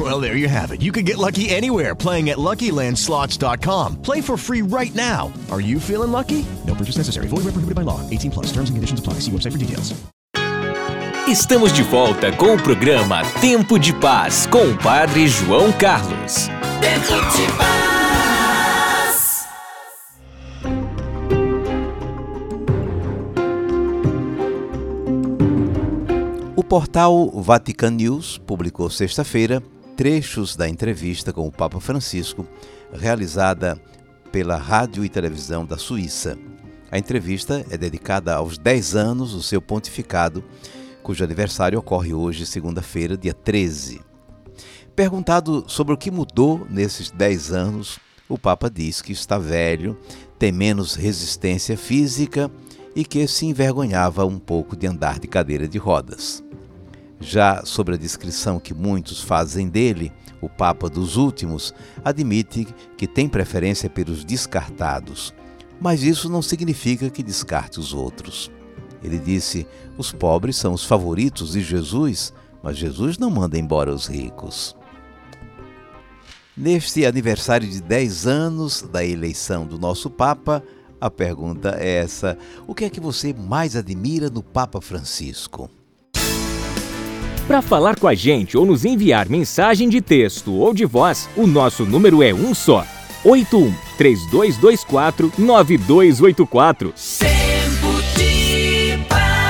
Well, there you have it. You can get lucky anywhere playing at LuckyLandSlots.com. Play for free right now. Are you feeling lucky? No purchase necessary. Void where prohibited by law. 18 plus. Terms and conditions apply. See website for details. Estamos de volta com o programa Tempo de Paz com o Padre João Carlos. Tempo de paz. O portal Vatican News publicou sexta-feira trechos da entrevista com o Papa Francisco, realizada pela rádio e televisão da Suíça. A entrevista é dedicada aos 10 anos do seu pontificado, cujo aniversário ocorre hoje, segunda-feira, dia 13. Perguntado sobre o que mudou nesses 10 anos, o Papa diz que está velho, tem menos resistência física e que se envergonhava um pouco de andar de cadeira de rodas. Já sobre a descrição que muitos fazem dele, o Papa dos últimos admite que tem preferência pelos descartados, mas isso não significa que descarte os outros. Ele disse: os pobres são os favoritos de Jesus, mas Jesus não manda embora os ricos. Neste aniversário de 10 anos da eleição do nosso Papa, a pergunta é essa: o que é que você mais admira no Papa Francisco? Para falar com a gente ou nos enviar mensagem de texto ou de voz, o nosso número é um só: 81 3224 9284. Tempo de paz.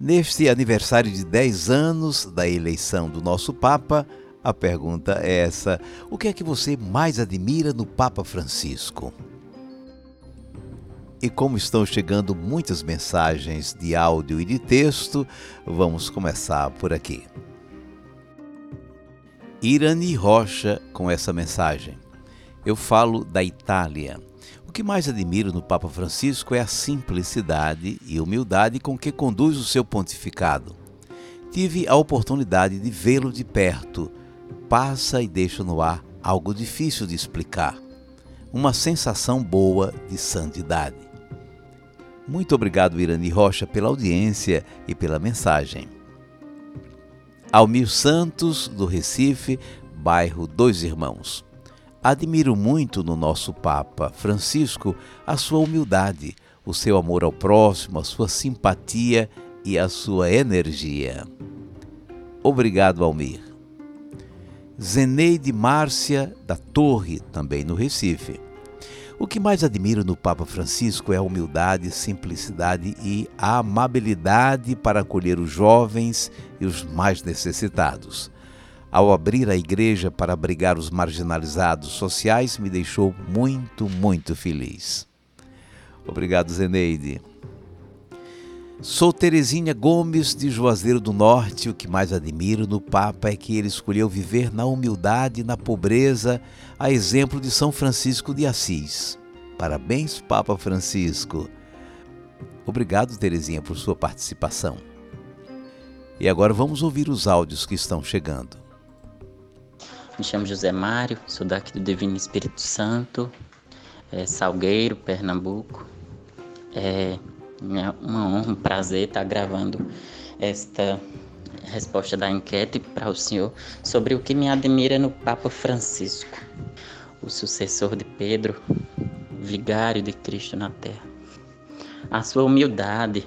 Neste aniversário de 10 anos da eleição do nosso Papa, a pergunta é essa: o que é que você mais admira no Papa Francisco? E como estão chegando muitas mensagens de áudio e de texto, vamos começar por aqui. Irani Rocha com essa mensagem. Eu falo da Itália. O que mais admiro no Papa Francisco é a simplicidade e humildade com que conduz o seu pontificado. Tive a oportunidade de vê-lo de perto. Passa e deixa no ar algo difícil de explicar. Uma sensação boa de santidade. Muito obrigado, Irani Rocha, pela audiência e pela mensagem. Almir Santos, do Recife, bairro Dois Irmãos. Admiro muito no nosso Papa Francisco a sua humildade, o seu amor ao próximo, a sua simpatia e a sua energia. Obrigado, Almir. Zeneide Márcia, da Torre, também no Recife. O que mais admiro no Papa Francisco é a humildade, simplicidade e a amabilidade para acolher os jovens e os mais necessitados. Ao abrir a igreja para abrigar os marginalizados sociais, me deixou muito, muito feliz. Obrigado, Zeneide. Sou Terezinha Gomes de Juazeiro do Norte. O que mais admiro no Papa é que ele escolheu viver na humildade e na pobreza, a exemplo de São Francisco de Assis. Parabéns, Papa Francisco. Obrigado, Terezinha, por sua participação. E agora vamos ouvir os áudios que estão chegando. Me chamo José Mário, sou daqui do Divino Espírito Santo, é, Salgueiro, Pernambuco. É, é uma honra, um prazer estar gravando esta resposta da enquete para o senhor sobre o que me admira no Papa Francisco, o sucessor de Pedro, vigário de Cristo na terra. A sua humildade,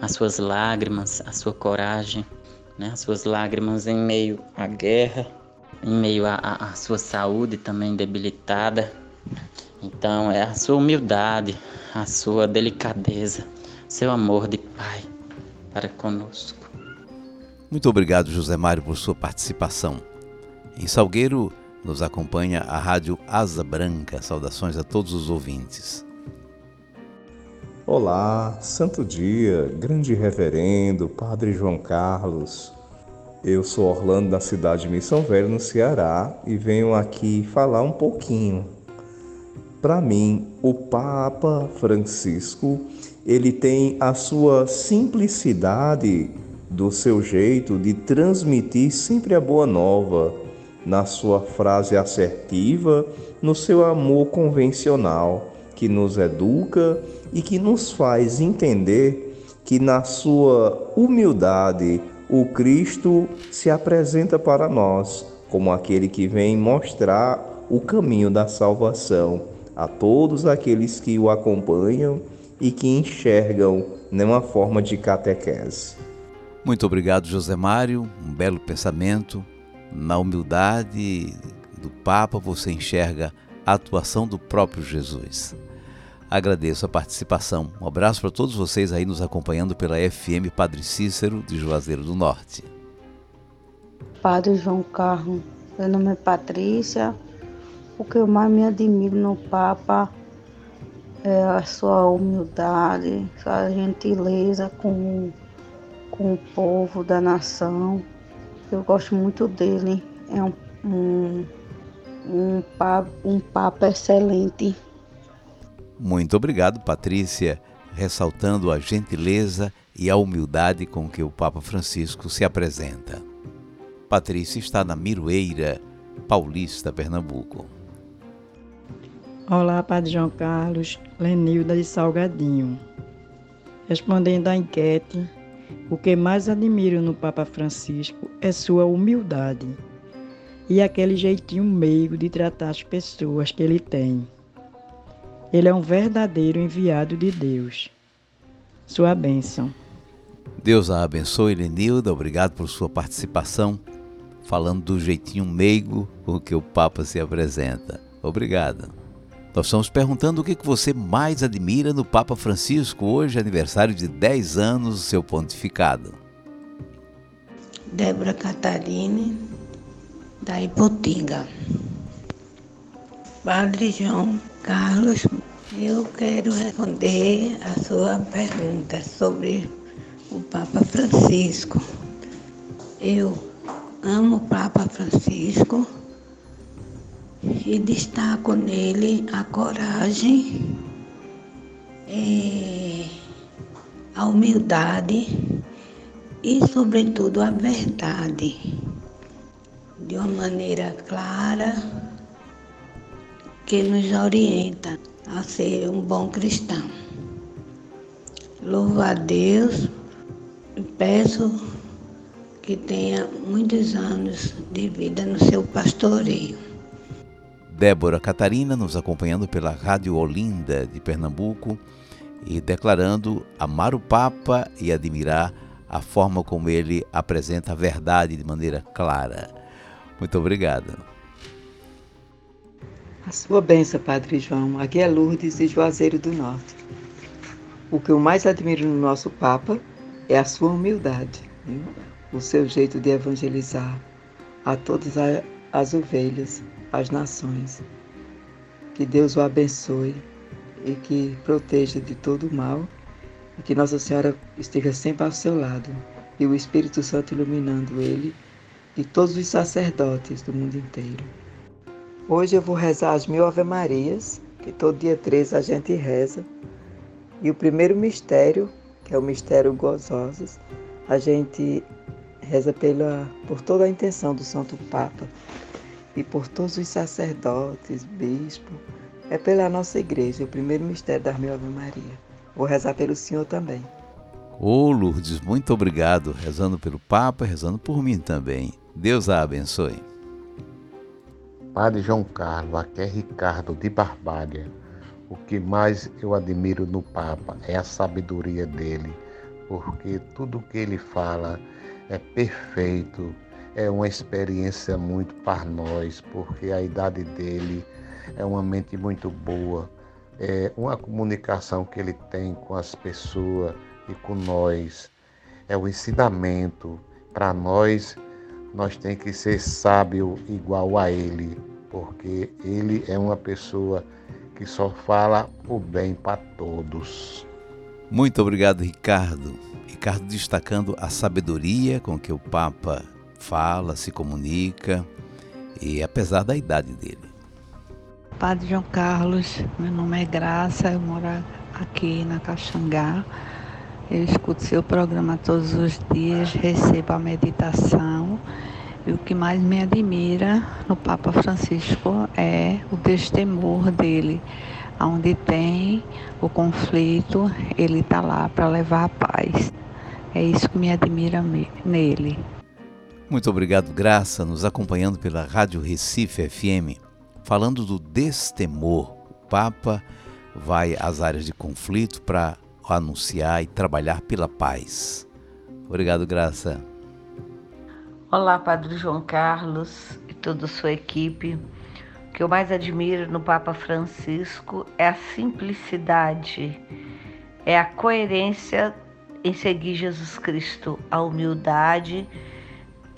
as suas lágrimas, a sua coragem, né? as suas lágrimas em meio à guerra, em meio à sua saúde também debilitada. Então, é a sua humildade, a sua delicadeza, seu amor de Pai para conosco. Muito obrigado, José Mário, por sua participação. Em Salgueiro, nos acompanha a Rádio Asa Branca. Saudações a todos os ouvintes. Olá, santo dia, grande reverendo, Padre João Carlos. Eu sou Orlando da cidade de Missão Velha, no Ceará, e venho aqui falar um pouquinho Para mim, o Papa Francisco, ele tem a sua simplicidade do seu jeito de transmitir sempre a boa nova, na sua frase assertiva, no seu amor convencional, que nos educa e que nos faz entender que na sua humildade o Cristo se apresenta para nós como aquele que vem mostrar o caminho da salvação a todos aqueles que o acompanham e que enxergam numa forma de catequese. Muito obrigado, José Mário. Um belo pensamento. Na humildade do Papa, você enxerga a atuação do próprio Jesus. Agradeço a participação. Um abraço para todos vocês aí nos acompanhando pela FM Padre Cícero de Juazeiro do Norte. Padre João Carlos, meu nome é Patrícia. O que eu mais me admiro no Papa é a sua humildade, sua gentileza com, com o povo da nação. Eu gosto muito dele. É um, um, um, papa, um papa excelente. Muito obrigado, Patrícia, ressaltando a gentileza e a humildade com que o Papa Francisco se apresenta. Patrícia está na Miroeira, Paulista, Pernambuco. Olá, Padre João Carlos, Lenilda de Salgadinho. Respondendo à enquete, o que mais admiro no Papa Francisco é sua humildade e aquele jeitinho meigo de tratar as pessoas que ele tem. Ele é um verdadeiro enviado de Deus. Sua bênção. Deus a abençoe, Lenilda. Obrigado por sua participação, falando do jeitinho meigo com que o Papa se apresenta. Obrigado. Nós estamos perguntando o que você mais admira no Papa Francisco, hoje aniversário de 10 anos do seu pontificado. Débora Catarine, da Ipotinga. Padre João Carlos, eu quero responder a sua pergunta sobre o Papa Francisco. Eu amo o Papa Francisco e destaco nele a coragem, é, a humildade e, sobretudo, a verdade, de uma maneira clara que nos orienta a ser um bom cristão. Louvo a Deus e peço que tenha muitos anos de vida no seu pastoreio. Débora Catarina nos acompanhando pela Rádio Olinda de Pernambuco e declarando amar o Papa e admirar a forma como ele apresenta a verdade de maneira clara. Muito obrigado. A sua benção, Padre João. Aqui é Lourdes de Juazeiro do Norte. O que eu mais admiro no nosso Papa é a sua humildade, viu? o seu jeito de evangelizar a todas as ovelhas as nações. Que Deus o abençoe e que proteja de todo o mal e que Nossa Senhora esteja sempre ao seu lado e o Espírito Santo iluminando ele e todos os sacerdotes do mundo inteiro. Hoje eu vou rezar as mil Ave Marias, que todo dia 13 a gente reza. E o primeiro mistério, que é o mistério gozosos, a gente reza pela, por toda a intenção do Santo Papa, e por todos os sacerdotes, bispos. É pela nossa igreja, o primeiro mistério da Mil Ave Maria. Vou rezar pelo Senhor também. Ô oh, Lourdes, muito obrigado, rezando pelo Papa, rezando por mim também. Deus a abençoe. Padre João Carlos, aqui é Ricardo de Barbalha. O que mais eu admiro no Papa é a sabedoria dele, porque tudo que ele fala é perfeito, é uma experiência muito para nós, porque a idade dele é uma mente muito boa, é uma comunicação que ele tem com as pessoas e com nós, é o ensinamento. Para nós, nós tem que ser sábio igual a ele, porque ele é uma pessoa que só fala o bem para todos. Muito obrigado, Ricardo. Ricardo destacando a sabedoria com que o Papa fala, se comunica, e apesar da idade dele. Padre João Carlos, meu nome é Graça, eu moro aqui na Caxangá. Eu escuto seu programa todos os dias, recebo a meditação. E o que mais me admira no Papa Francisco é o destemor dele. Onde tem o conflito, ele está lá para levar a paz. É isso que me admira nele. Muito obrigado, Graça, nos acompanhando pela Rádio Recife FM, falando do destemor. O Papa vai às áreas de conflito para anunciar e trabalhar pela paz. Obrigado, Graça. Olá, Padre João Carlos e toda a sua equipe. O que eu mais admiro no Papa Francisco é a simplicidade, é a coerência em seguir Jesus Cristo, a humildade,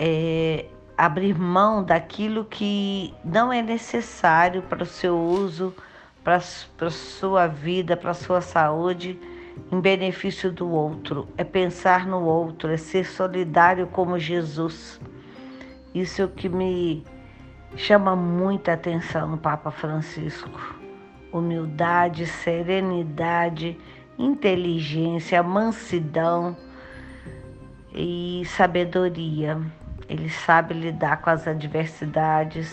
é abrir mão daquilo que não é necessário para o seu uso, para a sua vida, para a sua saúde, em benefício do outro. É pensar no outro, é ser solidário como Jesus. Isso é o que me chama muita atenção no Papa Francisco. Humildade, serenidade, inteligência, mansidão e sabedoria. Ele sabe lidar com as adversidades,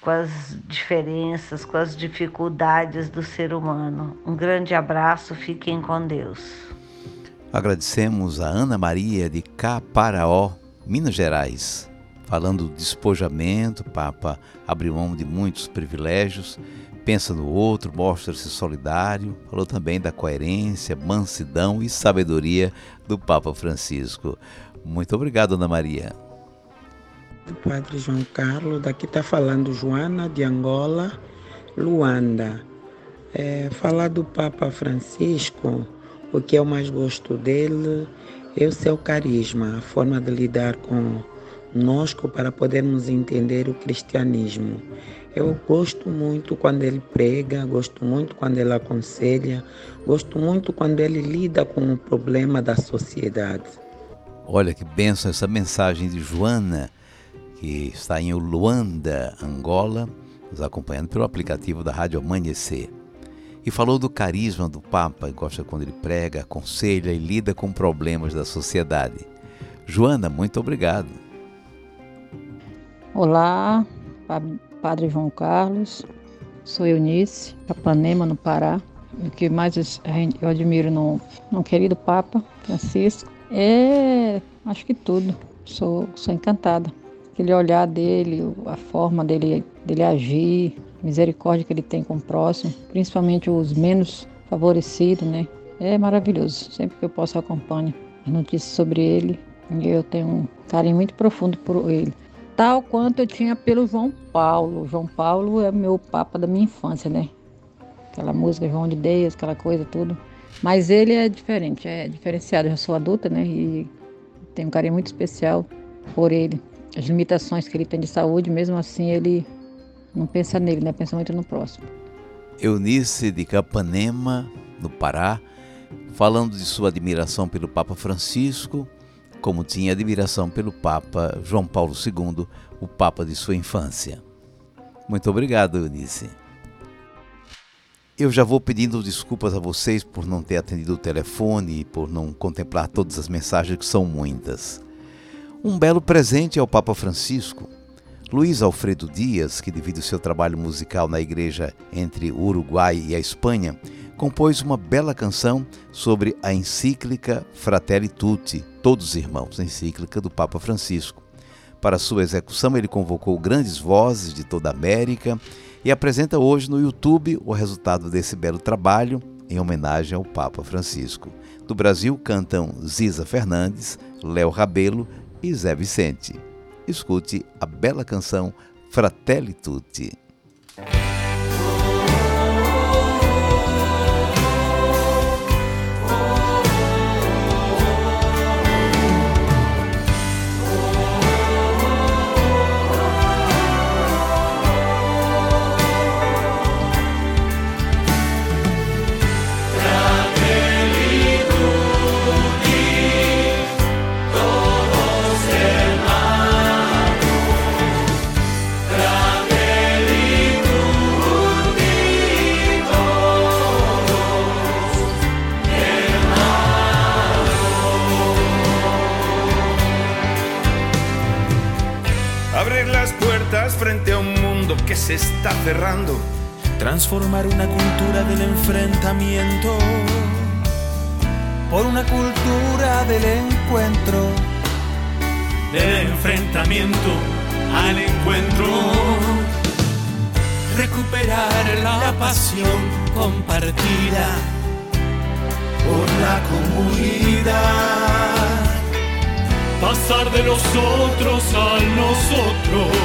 com as diferenças, com as dificuldades do ser humano. Um grande abraço, fiquem com Deus. Agradecemos a Ana Maria de Caparaó, Minas Gerais. Falando do despojamento, Papa abriu mão de muitos privilégios, pensa no outro, mostra-se solidário. Falou também da coerência, mansidão e sabedoria do Papa Francisco. Muito obrigado, Ana Maria do Padre João Carlos. Daqui está falando Joana de Angola, Luanda. É, falar do Papa Francisco, o que eu mais gosto dele é o seu carisma, a forma de lidar conosco para podermos entender o cristianismo. Eu gosto muito quando ele prega, gosto muito quando ele aconselha, gosto muito quando ele lida com o problema da sociedade. Olha que benção essa mensagem de Joana que está em Luanda, Angola, nos acompanhando pelo aplicativo da Rádio Amanhecer. E falou do carisma do Papa, gosta quando ele prega, aconselha e lida com problemas da sociedade. Joana, muito obrigado. Olá, Padre João Carlos, sou Eunice, Capanema, no Pará. O que mais eu admiro no, no querido Papa Francisco é, acho que tudo. Sou, sou encantada aquele olhar dele, a forma dele, dele agir, a misericórdia que ele tem com o próximo, principalmente os menos favorecidos, né? É maravilhoso. Sempre que eu posso acompanho as notícias sobre ele e eu tenho um carinho muito profundo por ele. Tal quanto eu tinha pelo João Paulo. João Paulo é meu papa da minha infância, né? Aquela música João de Deus, aquela coisa, tudo. Mas ele é diferente, é diferenciado. Eu já sou adulta, né? E tenho um carinho muito especial por ele as limitações que ele tem de saúde, mesmo assim ele não pensa nele, né? Pensa muito no próximo. Eunice de Capanema, no Pará, falando de sua admiração pelo Papa Francisco, como tinha admiração pelo Papa João Paulo II, o Papa de sua infância. Muito obrigado, Eunice. Eu já vou pedindo desculpas a vocês por não ter atendido o telefone e por não contemplar todas as mensagens, que são muitas. Um belo presente ao Papa Francisco. Luiz Alfredo Dias, que divide o seu trabalho musical na igreja entre o Uruguai e a Espanha, compôs uma bela canção sobre a encíclica Fratelli Tutti, Todos Irmãos, encíclica do Papa Francisco. Para sua execução, ele convocou grandes vozes de toda a América e apresenta hoje no YouTube o resultado desse belo trabalho em homenagem ao Papa Francisco. Do Brasil cantam Ziza Fernandes, Léo Rabelo, e Zé Vicente. Escute a bela canção Fratelli Tutti. Se está cerrando. Transformar una cultura del enfrentamiento por una cultura del encuentro. Del enfrentamiento al encuentro. Recuperar la pasión compartida por la comunidad. Pasar de los otros al nosotros.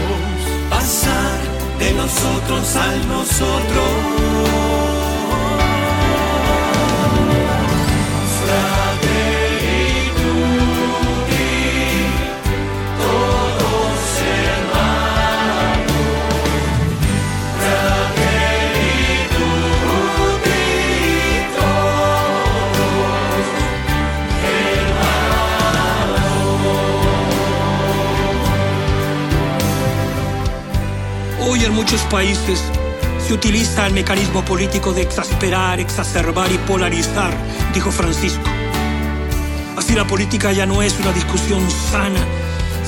Pasar de nosotros al nosotros. Muchos países se utiliza el mecanismo político de exasperar, exacerbar y polarizar, dijo Francisco. Así la política ya no es una discusión sana,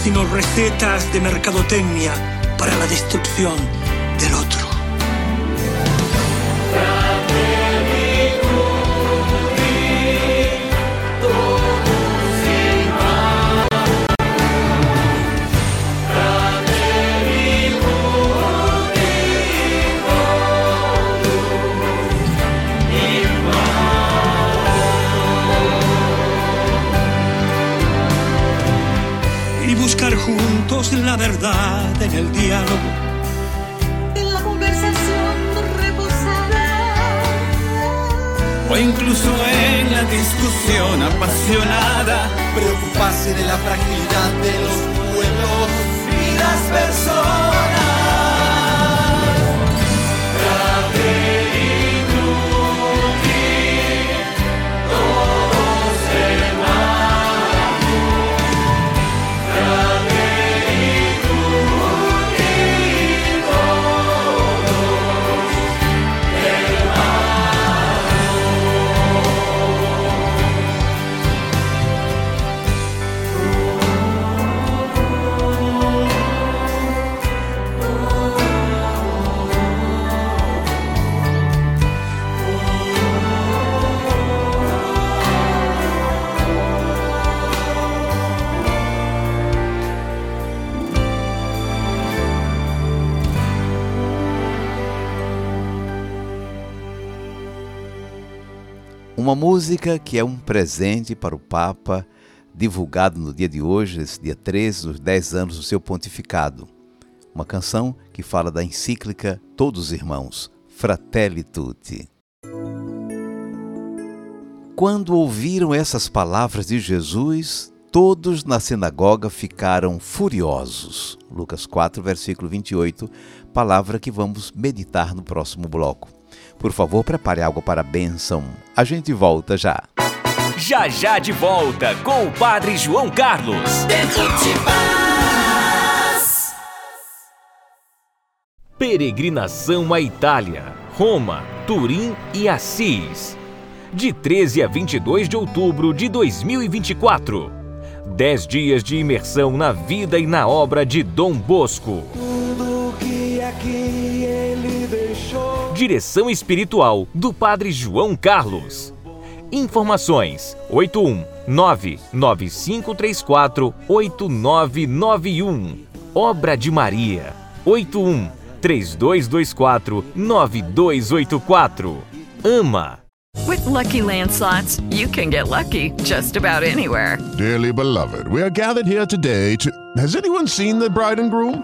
sino recetas de mercadotecnia para la destrucción del otro. Verdad en el diálogo. En la conversación reposada. O incluso en la discusión apasionada. Preocuparse de la fragilidad de los pueblos y las personas. Uma música que é um presente para o Papa, divulgado no dia de hoje, esse dia 13, nos 10 anos do seu pontificado. Uma canção que fala da encíclica Todos Irmãos, Fratelli Tutti. Quando ouviram essas palavras de Jesus, todos na sinagoga ficaram furiosos. Lucas 4, versículo 28, palavra que vamos meditar no próximo bloco. Por favor, prepare algo para a bênção. A gente volta já. Já já de volta com o Padre João Carlos. Tempo de paz. Peregrinação à Itália, Roma, Turim e Assis. De 13 a 22 de outubro de 2024. Dez dias de imersão na vida e na obra de Dom Bosco. Tudo que aqui ele deixou. Direção espiritual do Padre João Carlos. Informações 81 99534 8991. Obra de Maria 81 3224 9284. Ama. With Lucky Land slots, you can get lucky just about anywhere. Dearly beloved, we are gathered here today to. Has anyone seen the bride and groom?